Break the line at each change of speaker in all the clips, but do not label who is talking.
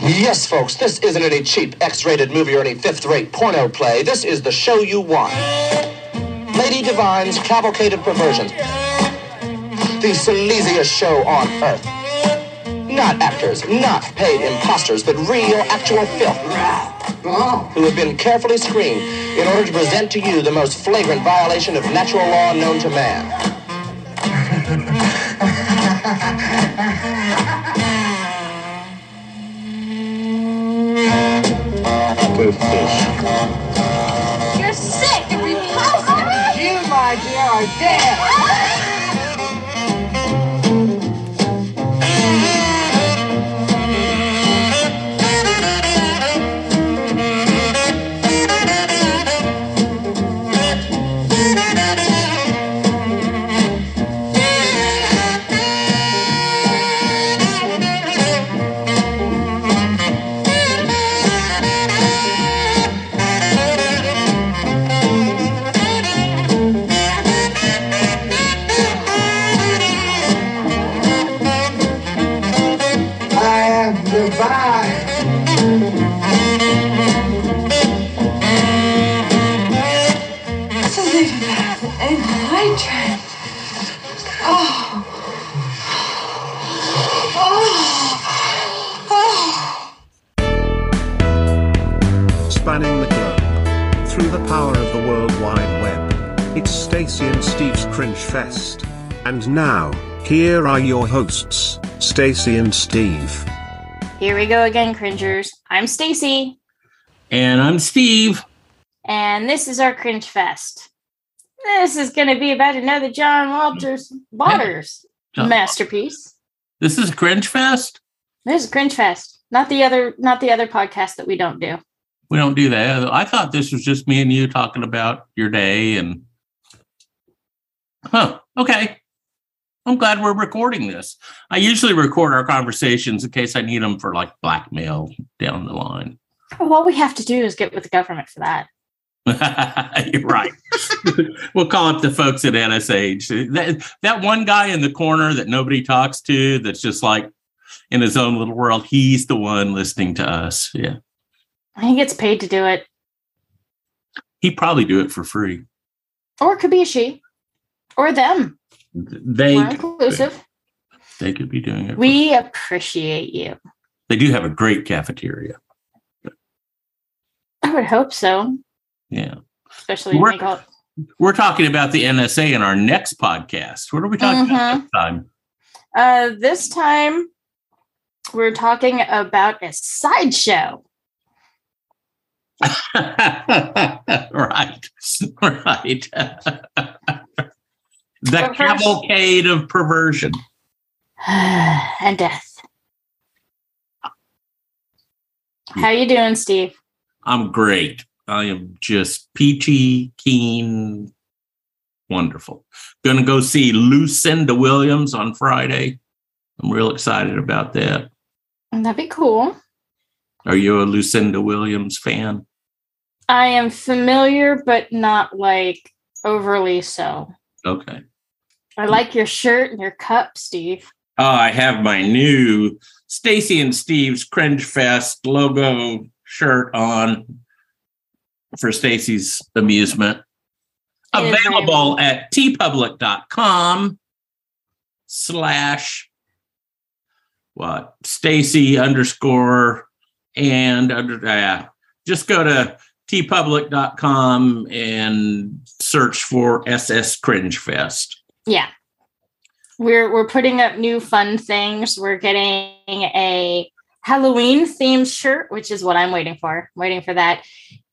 Yes, folks, this isn't any cheap X-rated movie or any fifth-rate porno play. This is the show you want. Lady Divine's Cavalcade of Perversions. The sleaziest show on earth. Not actors, not paid imposters, but real, actual filth. Who have been carefully screened in order to present to you the most flagrant violation of natural law known to man.
Good fish.
You're sick and repulsive.
You, my dear, are dead.
Fest. And now, here are your hosts, Stacy and Steve.
Here we go again, cringers. I'm Stacy,
And I'm Steve.
and this is our Cringe Fest. This is going to be about another John Walters Waters
John-
masterpiece.
This is Cringe Fest.
This is Cringe Fest, not the other, not the other podcast that we don't do.
We don't do that. I thought this was just me and you talking about your day and Huh. Okay. I'm glad we're recording this. I usually record our conversations in case I need them for like blackmail down the line.
All we have to do is get with the government for that.
You're right. we'll call up the folks at NSH. That, that one guy in the corner that nobody talks to, that's just like in his own little world, he's the one listening to us. Yeah.
He gets paid to do it,
He'd probably do it for free.
or it could be a she, or them.
They
We're inclusive.
they could be doing it. for-
We appreciate you.
they do have a great cafeteria.
I would hope so,
Yeah.
especially
We're-
they
We're talking about the NSA in our next podcast. What are we talking about
Mhm.
next time?
Uh, this time, we're talking about a sideshow.
right. Right. the
But
cavalcade of perversion.
and death. How you doing, Steve?
I'm great. I am just peachy, keen, wonderful. Gonna go see Lucinda Williams on Friday. I'm real excited about that.
That'd be cool.
Are you a Lucinda Williams fan?
I am familiar, but not like overly so.
Okay.
I like your shirt and your cup, Steve.
Oh, I have my new Stacy and Steve's Cringe Fest logo shirt on for Stacy's amusement.
It is very
Available at teepublic.com slash what Stacy underscore and under yeah. Just go to teepublic.com and search for SS Cringe Fest.
Yeah. We're we're putting up new fun things. We're getting a Halloween themed shirt, which is what I'm waiting for. I'm waiting for that.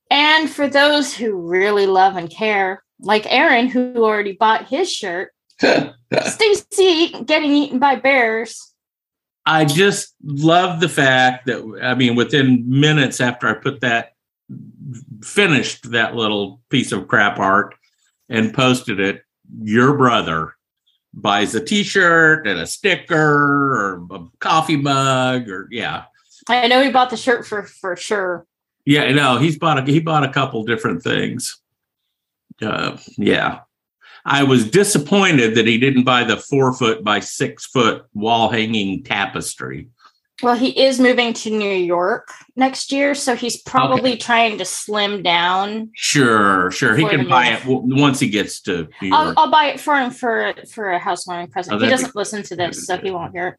And for those who really love and care, like Aaron, who already bought his shirt, Stacy getting eaten by bears.
I just love the fact that I mean, within minutes after I put that finished that little piece of crap art and posted it, your brother buys a t-shirt and a sticker or a coffee mug or yeah.
I know he bought the shirt for for sure.
Yeah, no, he's bought a he bought a couple different things. Uh, yeah. I was disappointed that he didn't buy the four foot by six foot wall hanging tapestry.
Well, he is moving to New York next year, so he's probably trying to slim down.
Sure, sure. He can buy it w- once he gets to New
I'll, I'll buy it for him for for a housewarming present.
Oh,
he
that'd be-
doesn't listen to this, so he won't hear it.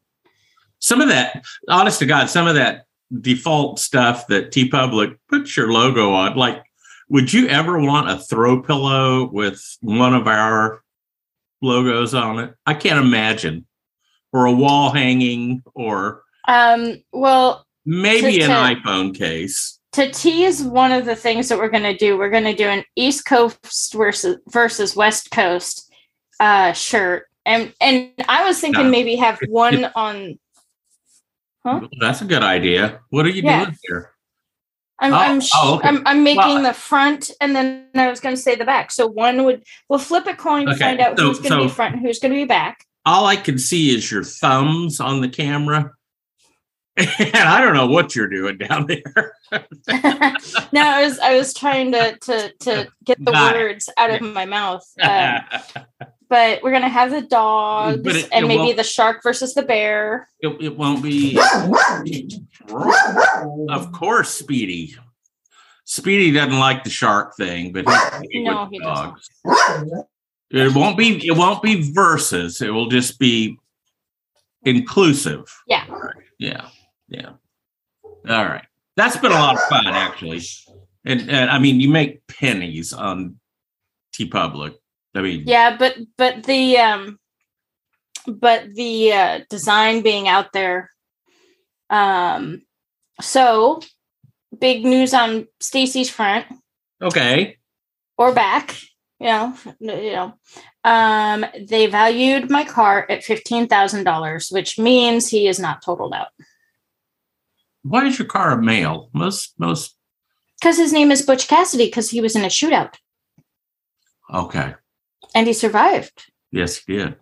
some of that, honest to God, some of that default stuff that TeePublic puts your logo on, like, would you ever want a throw pillow with one of our logos on it? I can't imagine. Or a wall hanging, or
Um, well,
maybe an
to-
iPhone case.
to tease one of the things that we're going to do, we're going to do an East Coast versus versus West Coast uh, shirt, and and I was thinking
Yeah.
maybe have one on. Huh?
That's a good idea. What are you
Yeah.
doing here?
I'm
Oh,
I'm, sh-
oh, okay.
I'm I'm making
Well-
the front, and then I was going to say the back. So one would we'll flip a coin to
Okay,
find out
so-
who's going to be front and who's going to be back.
All I can see is your thumbs on the camera. And I don't know what you're doing down there.
no, I was I was trying to to to get the
it.
words out of my mouth. Um, but we're gonna have the dogs
it-
and
it
maybe the shark versus the bear.
it, it won't be. Of course, Speedy. Speedy doesn't like the shark thing, but he's
No, he
dogs. It won't be. It won't be versus. It will just be inclusive.
Yeah.
Yeah. Yeah. All right. That's been a lot of fun, actually. And, and I mean, you make pennies on TeePublic. I mean,
Yeah, but but the um but the uh design being out there. Um so big news on Stacy's front
okay.
or back, you know, you know. Um they valued my car at $15,000, which means he is not totaled out.
Why is your car a male? Most, most,
Cuz his name is Butch Cassidy cuz he was in a shootout
okay.
and he survived.
Yes, he did.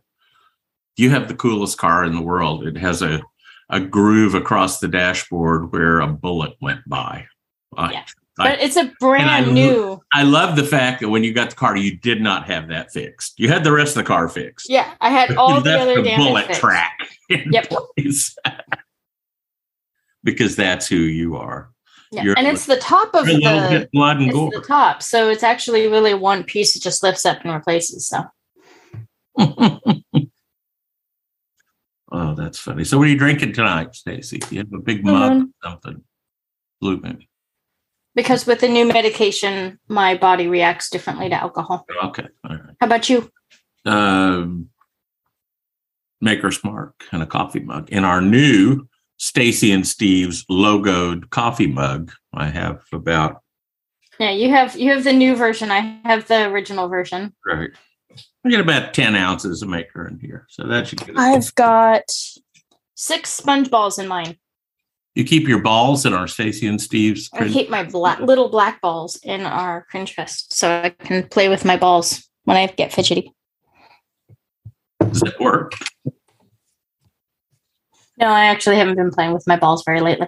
You have the coolest car in the world. It has a, a groove across the dashboard where a bullet went by. I,
Yeah.
I-
But it's a brand
lo-
new.
I love the fact that when you got the car, you did not have that fixed. You had the rest of the car fixed.
Yeah, I had all the other damage
bullet
fixed.
track
Yep.
because that's who you are.
Yeah.
You're
and it's the top of
You're a little
the
blood and gore.
the top, so it's actually really one piece. It just lifts up and replaces. So
oh, that's funny. So, what are you drinking tonight, Stacy? You have a big mug
Mhm.
or something. Blue moon.
because with the new medication, my body reacts differently to alcohol.
Okay. All right.
How about you?
um, Maker's Mark and a coffee mug. In our new Stacy and Steve's logoed coffee mug, I have about
Yeah, you have you have the new version. I have the original version.
right. I get about ten ounces of Maker in here, so that should get.
I've got six sponge balls in mine.
You keep your balls in our Stacy and Steve's.
I keep my black little black balls in our cringe fest, so I can play with my balls when I get fidgety.
Does it work?
No, I actually haven't been playing with my balls very lately.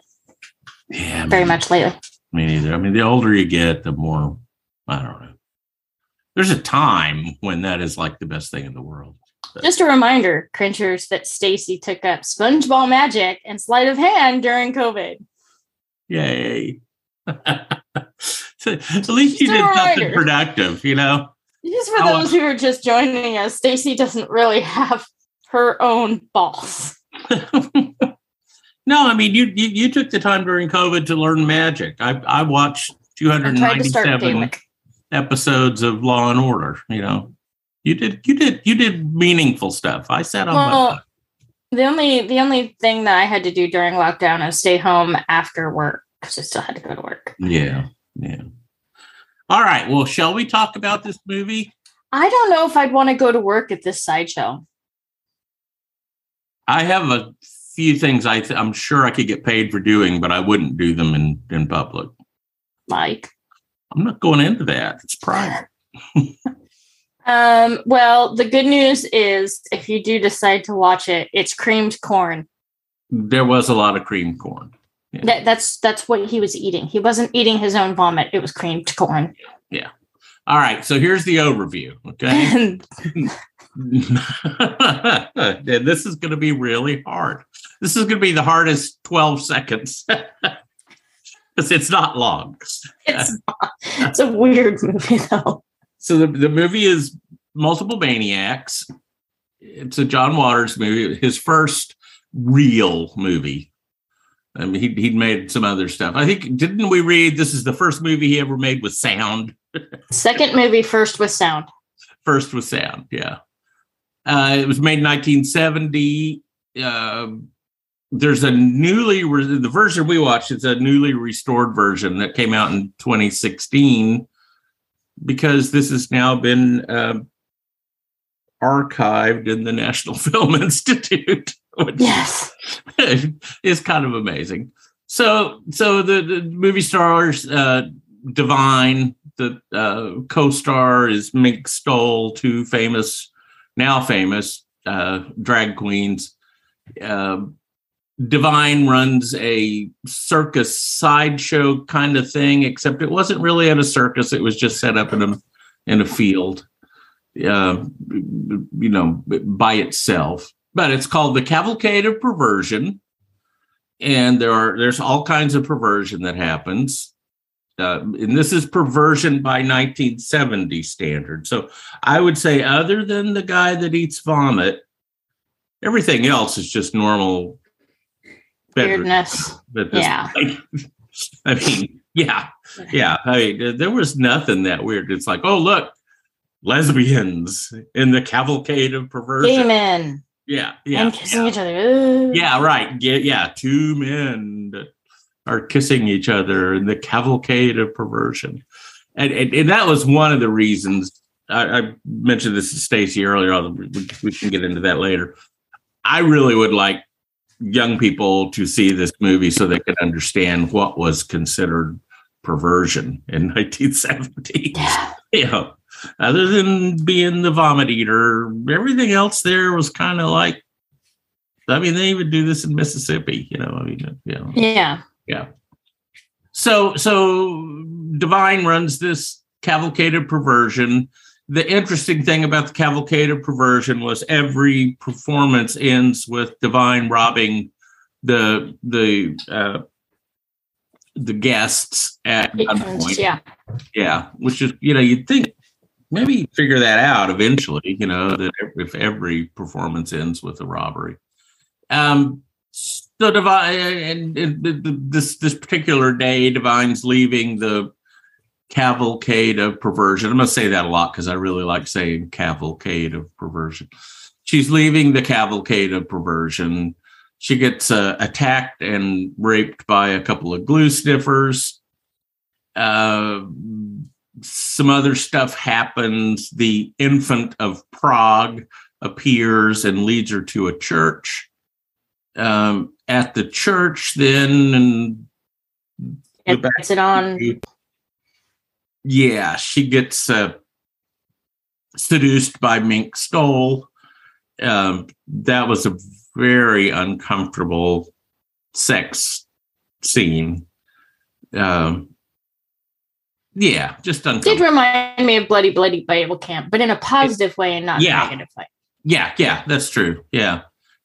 Yeah,
Very
me-
much lately.
Me neither. I mean, the older you get, the more I don't know. There's a time when that is like the best thing in the world.
Just a reminder, cringers, that Stacy took up SpongeBall magic and sleight of hand during COVID.
Yay! At least you did something productive, you know.
Just for
Oh.
those who are just joining us, Stacy doesn't really have her own balls.
no, I mean you, you you took the time during COVID to learn magic. I I watched
I tried to start
297 episodes of Law and Order. You know, you did you did you did meaningful stuff. I sat on my
Well, the only the only thing that I had to do during lockdown is stay home after work because I still had to go to work.
yeah yeah. All right. Well, shall we talk about this movie?
I don't know if I'd want to go to work at this sideshow.
I have a few things I th- I'm sure I could get paid for doing, but I wouldn't do them in in public.
Like,
I'm not going into that. It's private.
um, well, the good news is if you do decide to watch it, it's creamed corn.
There was a lot of cream corn.
That, that's that's what he was eating. He wasn't eating his own vomit. It was creamed corn. Yeah.
All right. So here's the overview. Okay. This is going to be really hard. This is going to be the hardest 12 seconds. Because it's not long.
It's, not, it's a weird movie, though.
So the, the movie is Multiple Maniacs. It's a John Waters movie, his first real movie. I mean, he, he'd made some other stuff. I think, didn't we read this is the first movie he ever made with sound?
Second movie, first with sound.
First with sound, yeah. Uh, it was made in 1970. Uh, there's a newly re- the version we watched is a newly restored version that came out in 2016 because this has now been uh, archived in the National Film Institute, which
Yes.
is kind of amazing. So, so the, the movie stars uh, Divine, the uh, co-star is Mink Stole, two famous, now famous uh, drag queens. Uh, Divine runs a circus sideshow kind of thing, except it wasn't really at a circus; it was just set up in a in a field, uh, you know, by itself. But it's called the Cavalcade of Perversion, and there are there's all kinds of perversion that happens. Uh, and this is perversion by 1970 standard. So I would say, other than the guy that eats vomit, everything else is just normal
Weirdness. Yeah.
point. I mean, yeah, yeah. I mean, there was nothing that weird. It's like, oh, look, lesbians in the cavalcade of perversion.
Gay men
Yeah, yeah,
and kissing
yeah.
each other. Ugh.
Yeah, right. Yeah, yeah. Two men that are kissing each other in the cavalcade of perversion, and and, and that was one of the reasons I, I mentioned this to Stacy earlier. although We, we can get into that later. I really would like young people to see this movie so they could understand what was considered perversion in 1970.
Yeah.
you know, other than being the vomit eater, everything else there was kind of like, I mean, they even do this in Mississippi, you know, I mean, you know,
Yeah.
Yeah. So, so Divine runs this cavalcade of perversion. The interesting thing about the cavalcade of perversion was every performance ends with Divine robbing the the uh, the guests at gunpoint.
Yeah.
Yeah, which is you know you'd think maybe figure that out eventually. You know that if every performance ends with a robbery. Um, so divine and, and th- th- this this particular day, Divine's leaving the cavalcade of perversion. I'm going to say that a lot because I really like saying cavalcade of perversion. She's leaving the cavalcade of perversion. She gets uh, attacked and raped by a couple of glue sniffers. Uh, some other stuff happens. The infant of Prague appears and leads her to a church. Um, at the church, then, and
It puts it on.
yeah, she gets uh, seduced by Mink Stole. Um, that was a very uncomfortable sex scene. Um, yeah, just
Did remind me of Bloody Bloody Bible Camp, but in a positive way and not
Yeah.
a negative way.
Yeah, yeah, that's true. Yeah.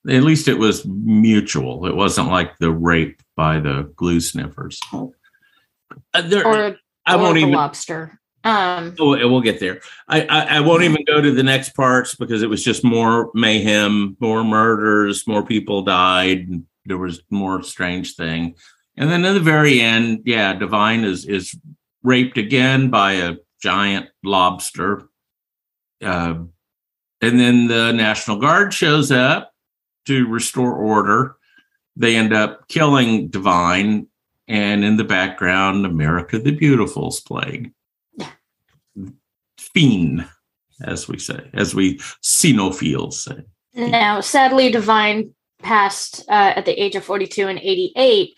At least it was mutual. It wasn't like the rape by the glue sniffers. Uh, there,
Or,
I
or
won't
the
even.
lobster. Um,
Oh, we'll get there. I, I, I won't even go to the next parts because it was just more mayhem, more murders, more people died. There was more strange thing, and then at the very end, yeah, Divine is is raped again by a giant lobster, uh, and then the National Guard shows up to restore order. They end up killing Divine, and in the background, America the Beautiful's playing fiend, as we say, as we cinephiles say.
now, sadly, Divine passed uh, at the age of 42 and 88,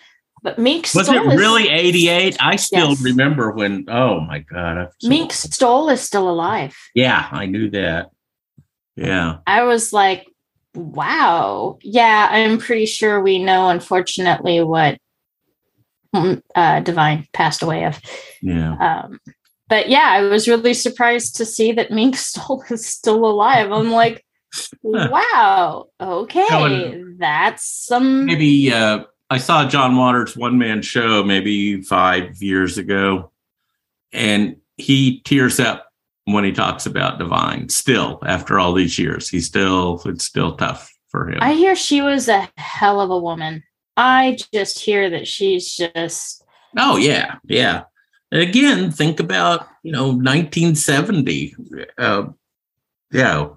but Mink
Was
Stole
it really 88? I still
Yes.
remember when, oh my God. So-
Mink Stole is still alive.
yeah, I knew that. Yeah.
I was like, wow. Yeah, I'm pretty sure we know, unfortunately, what mm, uh, Divine passed away of.
Yeah.
Um, but yeah, I was really surprised to see that Mink Stole is still alive. I'm like, wow. Okay. That's some
maybe uh, I saw John Waters' one man show maybe five years ago, and he tears up when he talks about Divine. Still, after all these years, he's still it's still tough for him.
I hear she was a hell of a woman. I just hear that she's just
oh yeah, yeah. And again, think about you know 1970. Uh, yeah,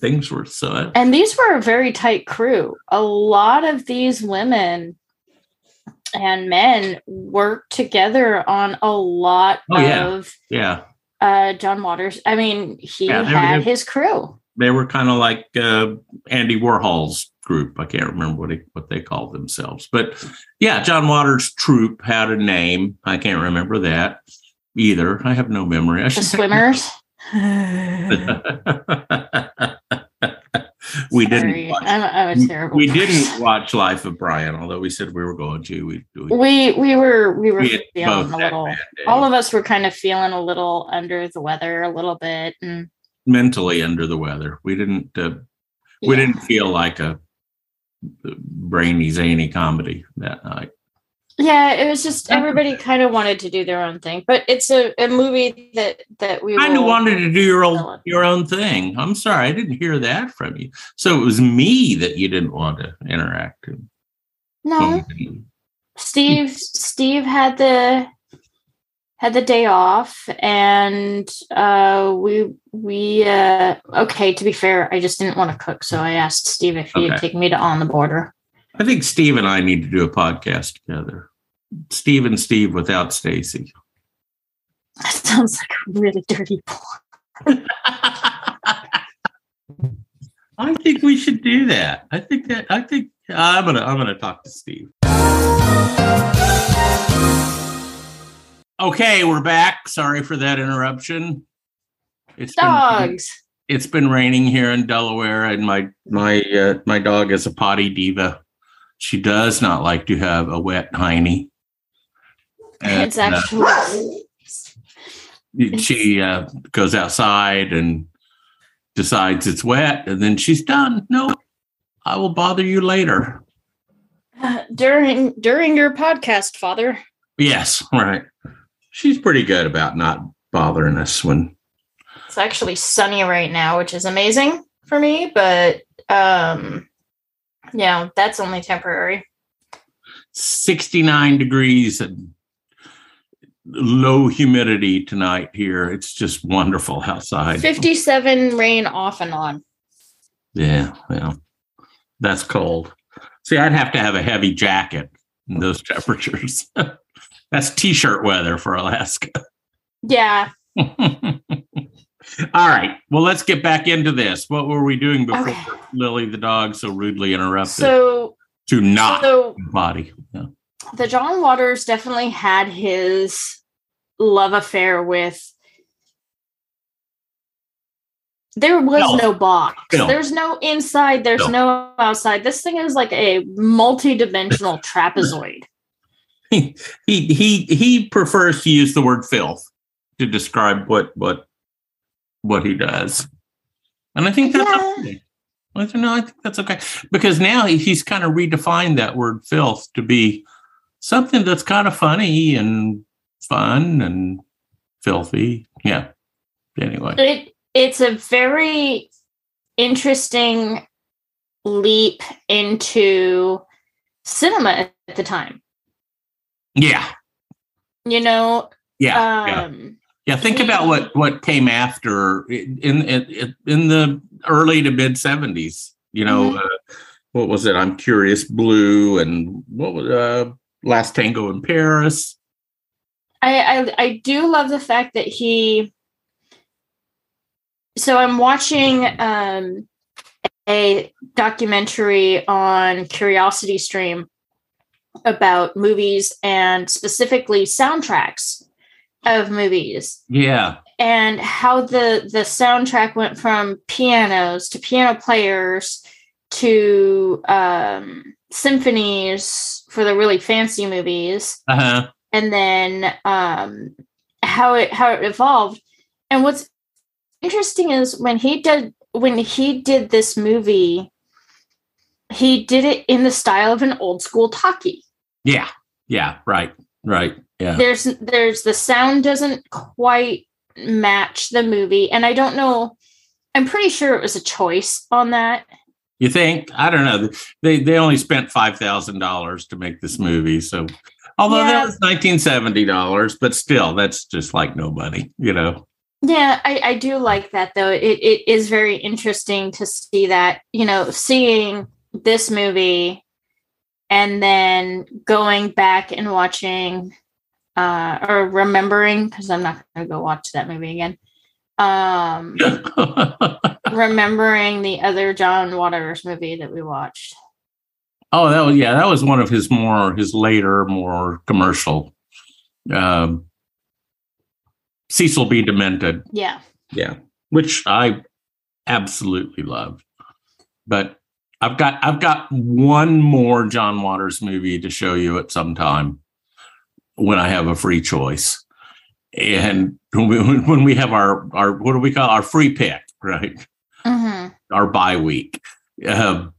things were so.
and these were a very tight crew. A lot of these women and men worked together on a lot
Oh, yeah.
of
Yeah,
uh John Waters. I mean, he
Yeah,
had
they-
his crew.
they were kind of like uh, Andy Warhol's group. I can't remember what he, what they called themselves, but yeah, John Waters' troupe had a name. I can't remember that either. I have no memory. I
The
should
swimmers.
we
Sorry,
didn't. Watch,
I'm, I'm a terrible.
we
person.
didn't watch Life of Brian, although we said we were going to. We, we,
We we were we were
we
feeling a little. All of us were kind of feeling a little under the weather, a little bit, and
mentally under the weather. We didn't. Uh, we
yeah.
didn't feel like a brainy zany comedy that night.
Yeah, it was just everybody kind of wanted to do their own thing, but it's a, a movie that that we
kind of wanted to do your own your own thing. I'm sorry, I didn't hear that from you. So it was me that you didn't want to interact. with.
No, Steve Steve had the had the day off, and uh, we we uh, okay. To be fair, I just didn't want to cook, so I asked Steve if he'd
Okay.
take me to On the Border.
I think Steve and I need to do a podcast together. Steve and Steve without Stacy.
That sounds like a really dirty porn.
I think we should do that. I think that I think I'm gonna I'm gonna talk to Steve. Okay, we're back. Sorry for that interruption. It's been,
Dogs.
it's been raining here in Delaware, and my my uh, my dog is a potty diva. She does not like to have a wet hiney.
It's
uh,
actually
she uh, goes outside and decides it's wet, and then she's done. No, I will bother you later.
uh, during during your podcast, Father.
Yes, right. She's pretty good about not bothering us when.
It's actually sunny right now, which is amazing for me, but um yeah, that's only temporary.
69 degrees and low humidity tonight here. It's just wonderful outside.
57 rain off and on.
Yeah, yeah. That's cold. See, I'd have to have a heavy jacket in those temperatures. That's t-shirt weather for Alaska.
Yeah.
All right. Well, let's get back into this. What were we doing before
Okay.
Lily the dog so rudely interrupted
So
to not
so
body? Yeah.
The John Waters definitely had his love affair with there was
Film.
no box.
Film.
There's no inside, there's
Film.
no outside. This thing is like a multi-dimensional trapezoid.
he he he prefers to use the word filth to describe what what what he does and i think that's
Yeah.
okay I no i think that's okay because now he, he's kind of redefined that word filth to be something that's kind of funny and fun and filthy yeah anyway
it it's a very interesting leap into cinema at the time
yeah
you know
yeah yeah
um
Yeah, think about what what came after in in in the early to mid seventies. You know,
Mhm.
uh, what was it? I'm Curious Blue, and what was uh, Last Tango in Paris?
I, I i do love the fact that he so i'm watching um a documentary on CuriosityStream about movies and specifically soundtracks of movies
Yeah,
and how the the soundtrack went from pianos to piano players to um, symphonies for the really fancy movies,
uh huh.
and then um, how it how it evolved. And what's interesting is when he did when he did this movie, he did it in the style of an old school talkie.
Yeah. Yeah. Right. Right. Yeah.
There's there's the sound doesn't quite match the movie, and I don't know. I'm pretty sure it was a choice on that.
You think? I don't know. They they only spent five thousand dollars to make this movie, so although
Yeah.
that was nineteen seventy dollars, but still, that's just like no money, you know.
Yeah, I, I do like that though. It it is very interesting to see that, you know, seeing this movie and then going back and watching uh or remembering because I'm not gonna go watch that movie again. Um remembering the other John Waters movie that we watched.
oh, that was yeah, that was one of his more his later, more commercial. Um, Cecil B. Demented,
Yeah.
yeah, which I absolutely love. But I've got I've got one more John Waters movie to show you at some time when I have a free choice. And when we, when we have our our what do we call our free pick, right?
Hmm
Our bye week. Um,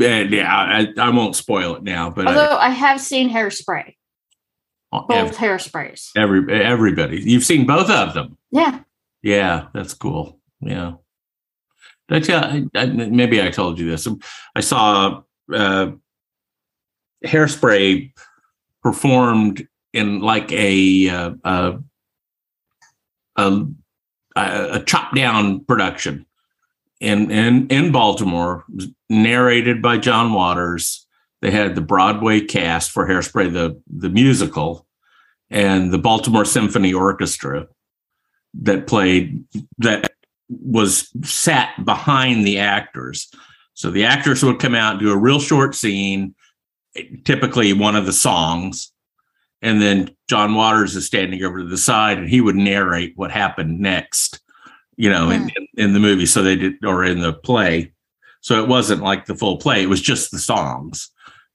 and yeah, I, I won't spoil it now, but I-
Although I have seen hairspray, both
ev-
hairsprays.
every everybody, you've seen both of them.
Yeah.
Yeah, that's cool. Yeah. I tell, I, I, maybe I told you this. I saw uh, Hairspray performed in like a uh, a, a, chop down production in in in Baltimore, narrated by John Waters. They had the Broadway cast for Hairspray, the the musical, and the Baltimore Symphony Orchestra that played that was sat behind the actors. So the actors would come out do a real short scene, typically one of the songs, and then John Waters is standing over to the side and he would narrate what happened next, you know, in, in, in the movie. So they did, or in the play. So it wasn't like the full play, it was just the songs.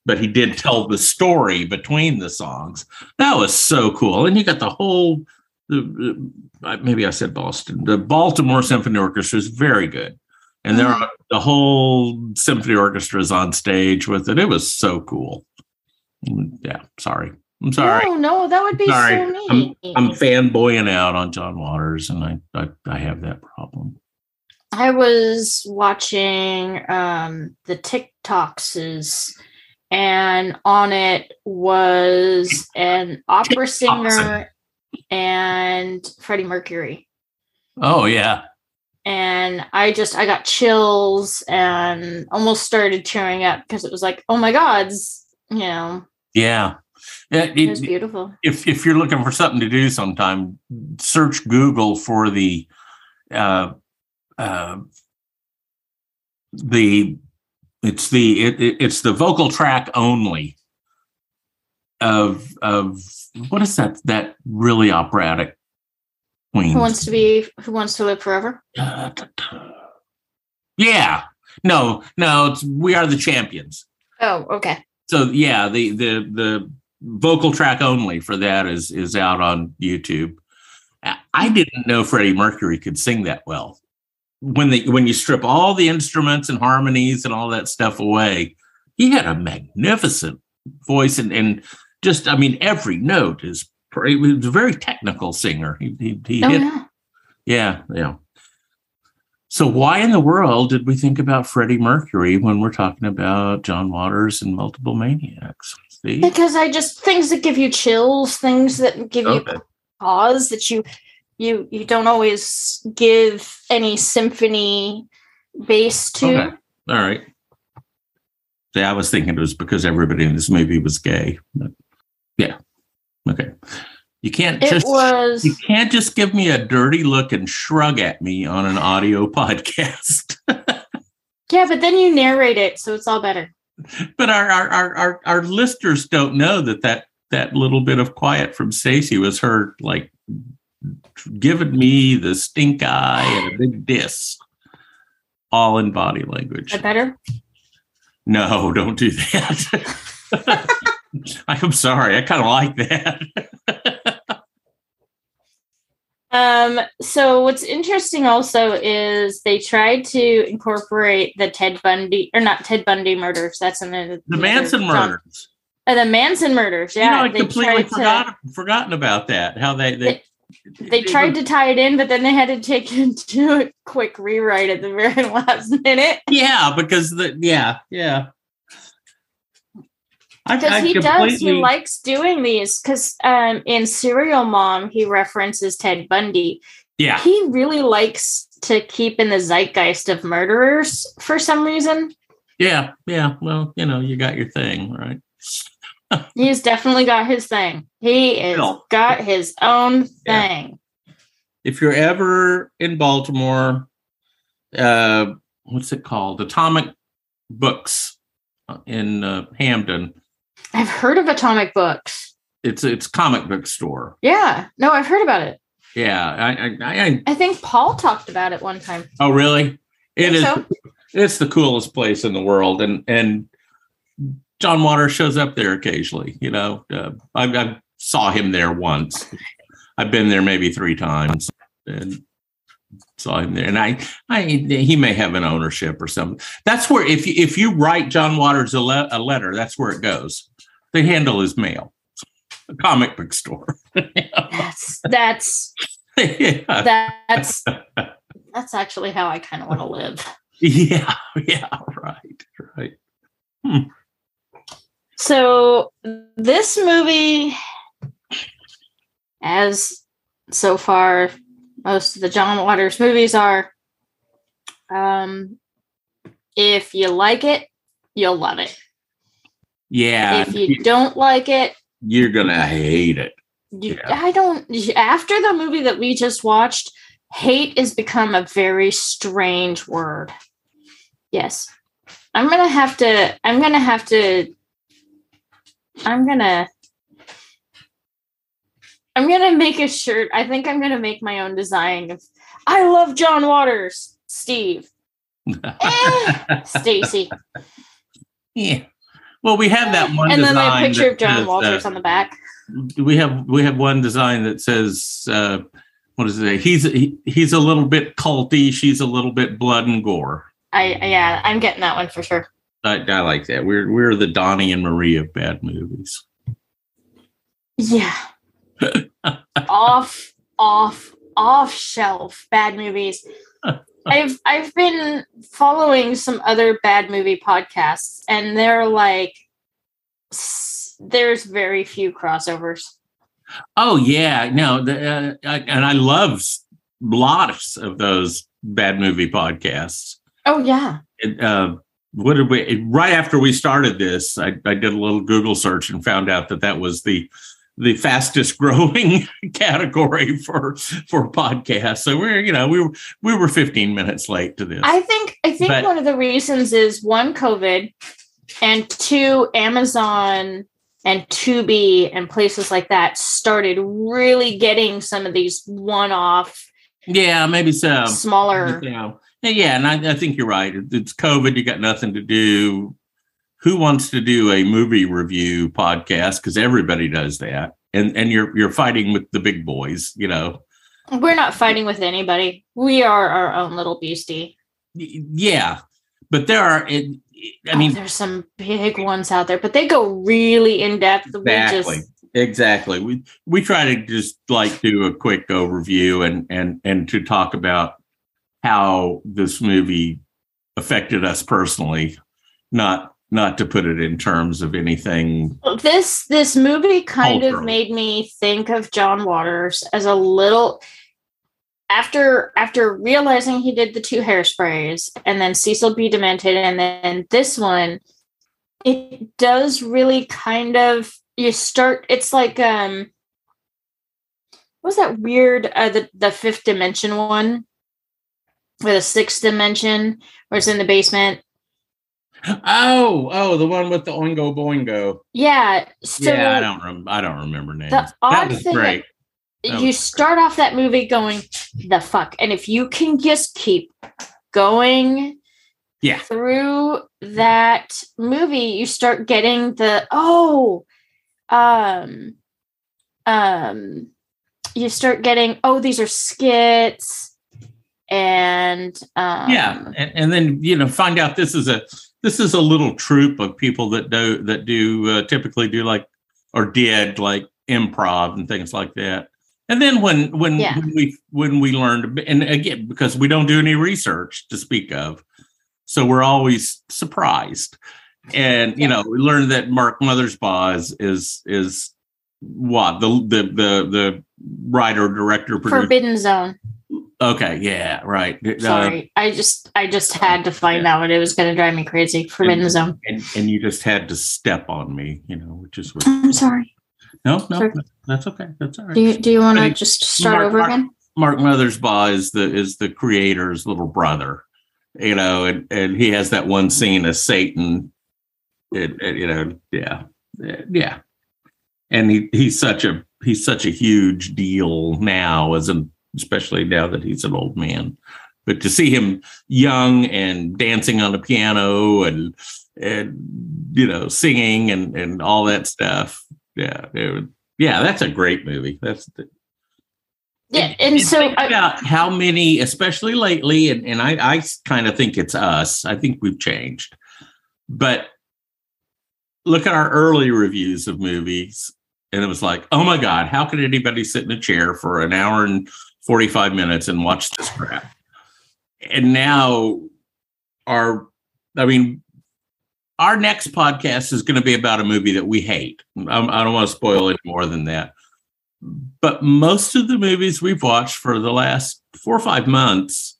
But he did tell the story between the songs. That was so cool. And you got the whole the, uh, maybe I said Boston. The Baltimore Symphony Orchestra is very good, and there are the whole symphony orchestra is on stage with it. It was so cool. Mm, Yeah, sorry, I'm sorry.
No, no, that would be
Sorry.
so neat.
I'm fanboying out on John Waters, and I I, I have that problem.
I was watching um the TikToks and on it was an opera singer and Freddie Mercury.
Oh yeah,
And I just I got chills and almost started tearing up because it was like, oh my gods, you know,
yeah. Yeah,
it was beautiful.
if if you're looking for something to do sometime, search Google for the uh, uh, the it's the it, it- it's the vocal track only of of what is that that really operatic queen
Who wants to be who wants to live forever?
yeah no no it's we are the champions
Oh, okay.
so yeah the the the vocal track only for that is is out on youtube I- didn't know freddie mercury could sing that well when they when you strip all the instruments and harmonies and all that stuff away he had a magnificent voice and and just i mean every note is he was a very technical singer he he, he
Oh
hit
yeah.
yeah, yeah. So why in the world did we think about Freddie Mercury when we're talking about John Waters and multiple maniacs? See?
Because I just things that give you chills, things that give
Okay.
you pause that you you you don't always give any symphony base to.
Okay. All right. See, I was thinking it was because everybody in this movie was gay. But yeah. Okay. You can't
It
just
was
you can't just give me a dirty look and shrug at me on an audio podcast.
yeah, but then you narrate it, so it's all better.
But our our, our our our listeners don't know that that that little bit of quiet from Stacey was her like giving me the stink eye and a big diss, all in body language.
That better?
No, don't do that. I'm sorry. I kind of like that.
Um, so what's interesting also is they tried to incorporate the Ted Bundy or not Ted Bundy murders. That's in the
Manson murders.
Uh, the Manson murders.
you
Yeah,
know, I
they
completely
tried to
forgot, forgotten about that. How they they
they tried to tie it in, but then they had to take it to a quick rewrite at the very last minute.
Yeah, because the yeah yeah. I,
Because
I
he does, he likes doing these. Because um, in Serial Mom, he references Ted Bundy.
yeah
He really likes to keep in the zeitgeist of murderers for some reason.
yeah yeah. Well, you know, you got your thing right.
He's definitely got his thing. He is
Bill.
got his own
Yeah.
thing.
If you're ever in Baltimore, uh, what's it called? Atomic Books in uh, Hampden.
I've heard of Atomic Books.
It's it's comic book store.
Yeah, no, I've heard about it.
Yeah, I, I, I, I
think Paul talked about it one time.
oh really? It is.
so?
It's the coolest place in the world, and and John Waters shows up there occasionally. You know, uh, I, I saw him there once. I've been there maybe three times, and saw him there. And I, I, he may have an ownership or something. That's where if you, if you write John Waters a, le- a letter, that's where it goes. They handle his mail. A comic book store.
That's that's
yeah.
that's that's actually how I kind of want to live.
yeah, yeah, right, right.
So this movie, as so far most of the John Waters movies are, um, if you like it, you'll love it.
Yeah,
if you don't like it,
you're gonna hate it.
you,
Yeah.
I don't. After the movie that we just watched, hate has become a very strange word. Yes, I'm gonna have to. I'm gonna have to. I'm gonna. I'm gonna make a shirt. I think I'm gonna make my own design of. I love John Waters, Steve, Eh, Stacy,
yeah. Well, we have that one,
and then a picture of John
says,
Waters
uh,
on the back.
we have we have one design that says, uh, "What does it say? He's he, he's a little bit culty. She's a little bit blood and gore."
I yeah, I'm getting that one for sure.
I, I like that. We're we're the Donnie and Marie of bad movies.
Yeah. off, off, off shelf bad movies. I've I've been following some other bad movie podcasts, and they're like, there's very few crossovers.
Oh yeah, no, the, uh, I, and I love lots of those bad movie podcasts.
Oh yeah,
it, uh, what did we right after we started this I, I did a little google search and found out that that was the the fastest growing category for for podcasts. So we're you know we were we were 15 minutes late to this.
I think I think
But-
one of the reasons is one COVID, and two Amazon and Tubi and places like that started really getting some of these one-off
yeah maybe so
smaller.
you know yeah and I, I think you're right. It's covid you got nothing to do who wants to do a movie review podcast because everybody does that and and you're you're fighting with the big boys you know
We're not fighting with anybody. We are our own little beastie.
Yeah but there are it, i
Oh,
mean
there's some big ones out there, but they go really in depth. We
exactly
just
exactly we we try to just like do a quick overview and and and to talk about how this movie affected us personally not not to put it in terms of anything
this this movie kind of made me think of John Waters as a little after after realizing he did the two hairsprays and then Cecil B. Demented and then this one it does really kind of you start it's like um what was that weird uh the the fifth dimension one? Or the sixth dimension where it's in the basement
oh oh the one with the Oingo Boingo.
Yeah so
yeah i don't rem- i don't remember names.
The odd
that was
thing
great. That
you start off that movie going the fuck and if you can just keep going
Yeah.
through that movie you start getting the oh um um you start getting oh these are skits and um,
yeah and, and then you know find out this is a this is a little troop of people that do that do uh, typically do like or did like improv and things like that. And then when when,
Yeah.
when we when we learned and again because we don't do any research to speak of so we're always surprised. And you
Yeah.
know we learned that Mark Mothersbaugh is is is what? The the the the writer director producer?
Forbidden zone
okay yeah right Uh,
sorry i just i just had to find out and it was going to drive me crazy forbidden zone
and and you just had to step on me, you know, which is what.
i'm sorry
No, no,
Sorry.
that's okay. That's all right.
do you do you want to just start
Mark-
over
Mark-
again
Mark Mothersbaugh is the is the creator's little brother, you know, and and he has that one scene as Satan, and, and, you know, yeah, yeah, and he he's such a he's such a huge deal now, as an especially now that he's an old man. But to see him young and dancing on the piano and and you know singing and and all that stuff, yeah, it yeah, that's a great movie. That's the,
yeah and so
think
I,
about how many, especially lately, and, and I, I kind of think it's us. I think we've changed. But look at our early reviews of movies, and it was like, oh my God, how could anybody sit in a chair for an hour and 45 minutes and watch this crap? And now our, I mean, our next podcast is going to be about a movie that we hate. I'm, I don't want to spoil any more than that but most of the movies we've watched for the last four or five months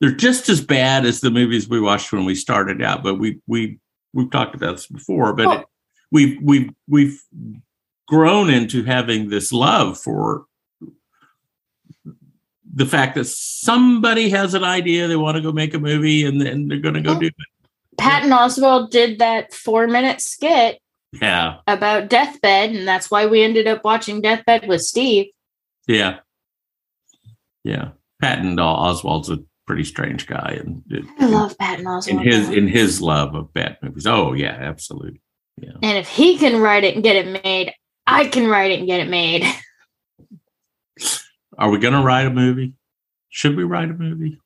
they're just as bad as the movies we watched when we started out but we we we've talked about this before but it, we've we've we've grown into having this love for the fact that somebody has an idea they want to go make a movie and then they're going to go
Oh.
do it
patton oswalt did that four minute skit
yeah
about deathbed and that's why we ended up watching deathbed with steve
yeah yeah patton oswalt's a pretty strange guy and
i love patton
in
oswalt
his in his love of bad movies. Oh yeah, absolutely. Yeah.
and if he can write it and get it made i can write it and get it made
Are we going to write a movie? Should we write a movie?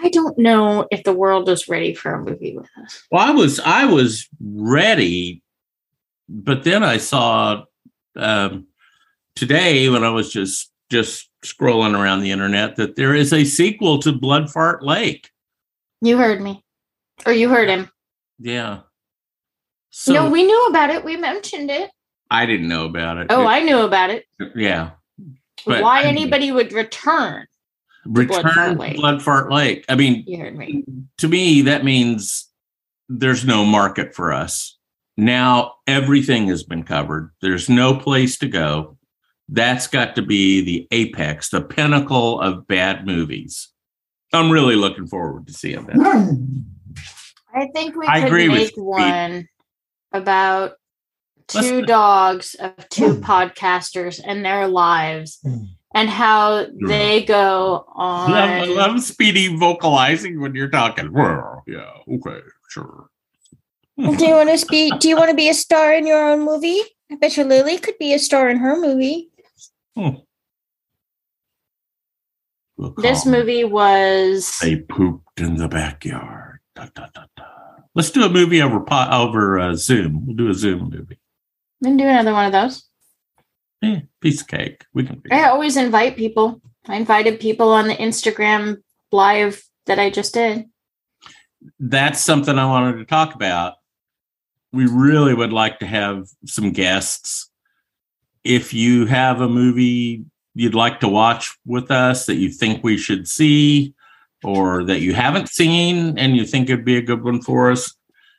i don't know if the world is ready for a movie with us
Well, I was I was ready, but then I saw um, today when I was just just scrolling around the internet that there is a sequel to Blood Fart Lake.
you heard me or you heard him
Yeah. So
no we knew about it we mentioned it
I didn't know about it.
oh i knew about it
yeah. But
why
I-
anybody would return Blood Fart
Return
Lake.
to Blood Fart Lake. I mean,
you heard me
to me, that means there's no market for us. Now everything has been covered. There's no place to go. That's got to be the apex, the pinnacle of bad movies. I'm really looking forward to seeing that. Hmm.
I think we
I
could
agree
make
Pete.
one about
Let's-
2 dogs of two podcasters and their lives and how they go on.
I love, I love Speedy vocalizing when you're talking. Well, yeah, okay, sure.
Do you want to be? Do you want to be a star in your own movie? I bet you Lily could be a star in her movie.
Hmm. We'll
This movie was
They pooped in the backyard. Da, da, da, da. Let's do a movie over po- over uh, Zoom. We'll do a Zoom movie.
I'm do another one of those.
Eh, piece of cake. We can.
I always invite people. I invited people on the Instagram live that I just did.
That's something I wanted to talk about. We really would like to have some guests. If you have a movie you'd like to watch with us that you think we should see, or that you haven't seen and you think it'd be a good one for us,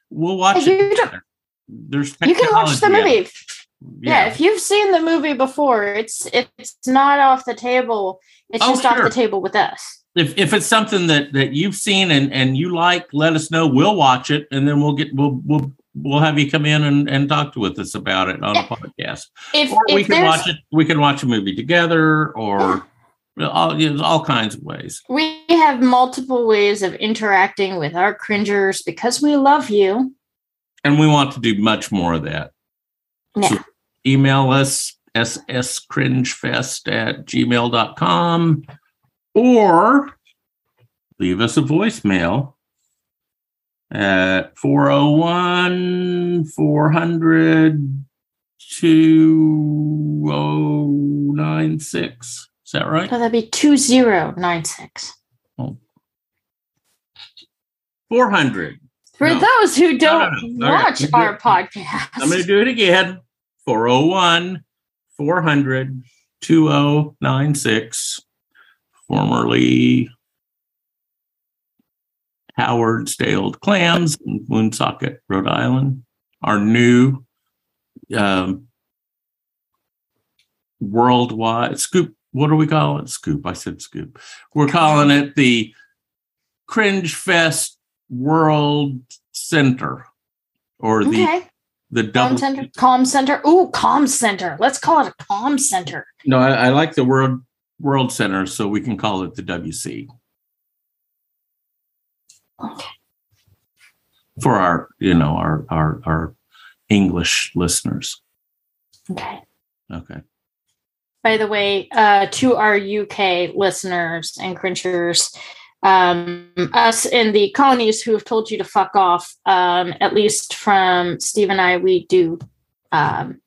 we'll watch it. There's
You can watch the movie. Yeah. if you've seen the movie before, it's it's not off the table. It's
Oh,
just off the table with us.
if if it's something that that you've seen and and you like, let us know. We'll watch it, and then we'll get we'll we'll we'll have you come in and and talk to with us about it on
Yeah.
a podcast.
If,
Or we
if
can watch it. We can watch a movie together, or all you know, all kinds of ways.
we have multiple ways of interacting with our cringers because we love you.
And we want to do much more of that.
Yeah.
So email us sscringefest at gmail.com or leave us a voicemail at 401 400 2096. Is that right?
No, that'd be 2096. Oh.
400.
For
No.
those who don't
no. Right,
watch
do
our podcast,
I'm going to do it again 401 400 2096. Formerly Howard Staled Clams in Woonsocket, Rhode Island. Our new um, worldwide scoop. What do we call it? Scoop. I said scoop. We're calling it the Cringe Fest World Center or the
okay.
the
Calm center. Calm center. Ooh, calm center. Let's call it a calm center.
No, I, I like the World World Center, so we can call it the WC
Okay.
for our, you know, our our our English listeners.
Okay.
Okay.
By the way, uh, to our UK listeners and cringers, um, us in the colonies who have told you to fuck off, um, at least from Steve and I, we do. Um,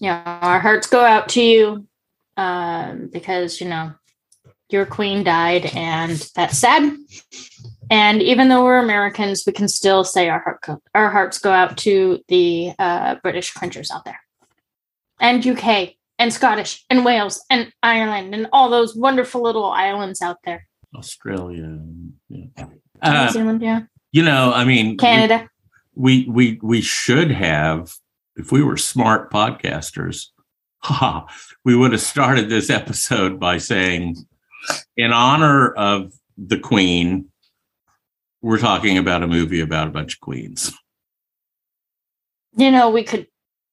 you know, our hearts go out to you um, because, you know, your queen died and that's sad. And even though we're Americans, we can still say our heart go- our hearts go out to the uh, British cringers out there and UK and Scottish and Wales and Ireland and all those wonderful little islands out there.
Australia. Yeah.
New
Uh,
Zealand, yeah.
you know, I mean,
Canada.
we we we should have if we were smart podcasters we would have started this episode by saying in honor of the queen we're talking about a movie about a bunch of queens
You know, we could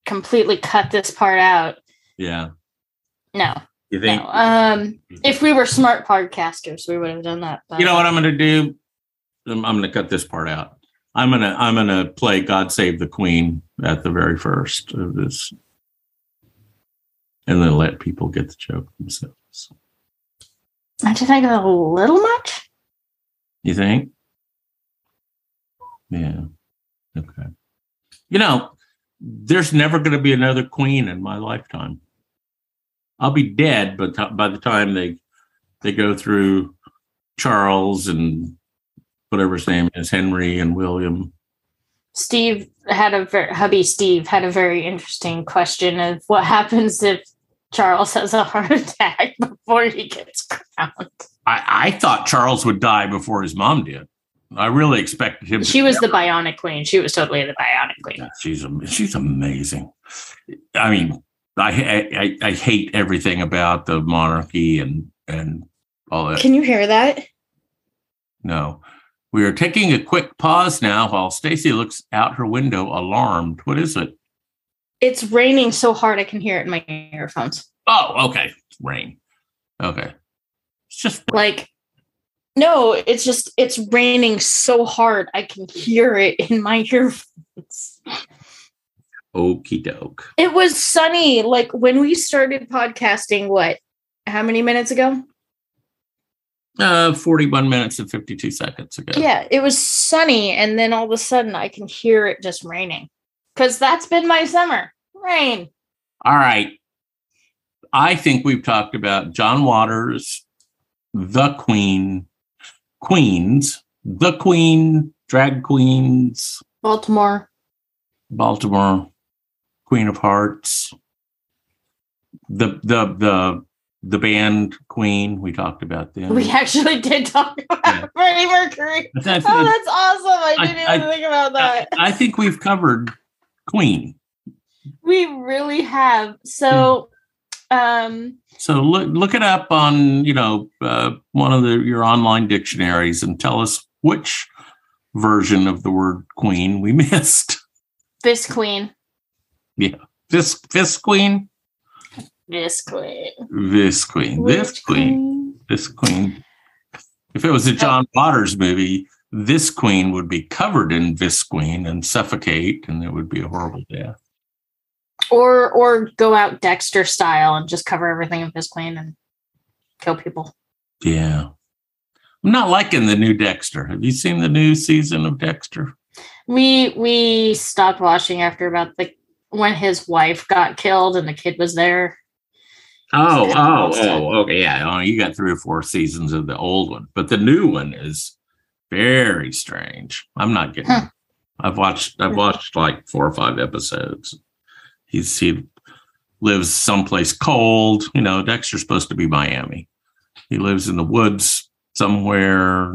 completely cut this part out.
yeah
No,
you think
no. Um, if we were smart podcasters, we would have done that. But
you know what i'm going to do i'm, I'm going to cut this part out i'm going to i'm going to play god save the queen at the very first of this and then let people get the joke themselves
Don't you think a little much?
You think? Yeah. Okay. You know, there's never going to be another queen in my lifetime. I'll be dead, but by the time they they go through Charles and whatever his name is, Henry and William.
Steve had a very hubby. Steve had a very interesting question of what happens if Charles has a heart attack before he gets crowned.
I, I thought Charles would die before his mom did. I really expected him. to
She was the bionic queen. She was totally the bionic queen.
Yeah, she's she's amazing. I mean, I, I I- hate everything about the monarchy and and all that.
Can you hear that?
No, we are taking a quick pause now while Stacy looks out her window, alarmed. What is it?
It's raining so hard I can hear it in my earphones.
Oh, okay, it's rain. Okay, it's just
Like, no, it's just it's raining so hard I can hear it in my earphones.
Okey doke.
It was sunny, like when we started podcasting. What? How many minutes ago?
Uh, forty-one minutes and fifty-two seconds ago.
Yeah, it was sunny, and then all of a sudden I can hear it just raining. Because that's been my summer. Rain.
All right. I think we've talked about John Waters, the Queen, Queens, the Queen, drag queens,
Baltimore.
Baltimore, Queen of Hearts, the the the the band Queen. We talked about them.
We actually did talk about
Yeah.
Freddie Mercury.
I, think-
Oh, that's awesome. I
I-
didn't
I-
even think about that.
I think we've covered Queen.
we really have. So, um,
So look look it up on you know uh, one of the your online dictionaries and tell us which version of the word queen we missed.
this queen.
This this queen,
This queen.
this queen, this queen, this queen. If it was a John oh. Waters movie, this queen would be covered in visqueen and suffocate, and it would be a horrible death.
Or or go out Dexter style and just cover everything in clean and kill people.
Yeah. I'm not liking the new Dexter. Have you seen the new season of Dexter?
We we stopped watching after about the when his wife got killed and the kid was there.
Oh, oh, oh, okay. Yeah. Oh, you got three or four seasons of the old one, but the new one is very strange. I'm not getting
Huh.
I've watched I've watched like four or five episodes. He's he lives someplace cold. You know, Dexter's supposed to be Miami. He lives in the woods somewhere.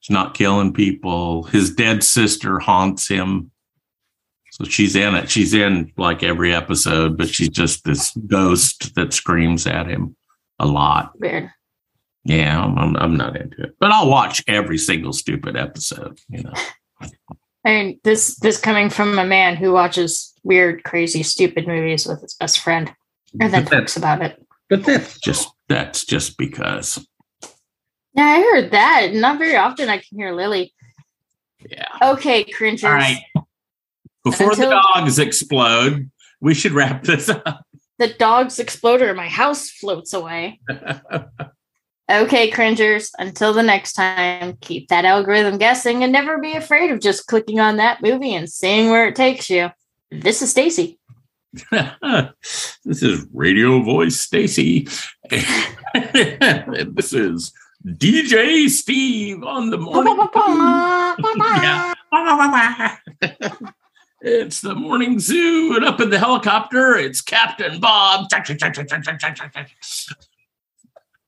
He's not killing people. His dead sister haunts him. So she's in it. She's in like every episode, but she's just this ghost that screams at him a lot.
Weird.
Yeah, I'm, I'm, I'm not into it, but I'll watch every single stupid episode. You know,
I mean, this this coming from a man who watches weird, crazy, stupid movies with his best friend, and then talks about it.
but that's just that's just because.
Yeah, I heard that. Not very often I can hear Lily.
Yeah.
Okay, cringers.
All right. Before
Until-
the dogs explode, we should wrap this up.
The dogs explode or my house floats away. Okay, cringers. Until the next time, keep that algorithm guessing and never be afraid of just clicking on that movie and seeing where it takes you. This is Stacy.
this is Radio Voice Stacy. and this is DJ Steve on the morning. Yeah. It's the morning zoo, and up in the helicopter, it's Captain Bob.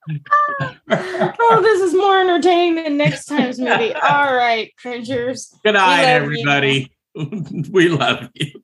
oh, this is more entertaining than next time's movie. All right, cringers.
Good night,
love you.
everybody. we love you.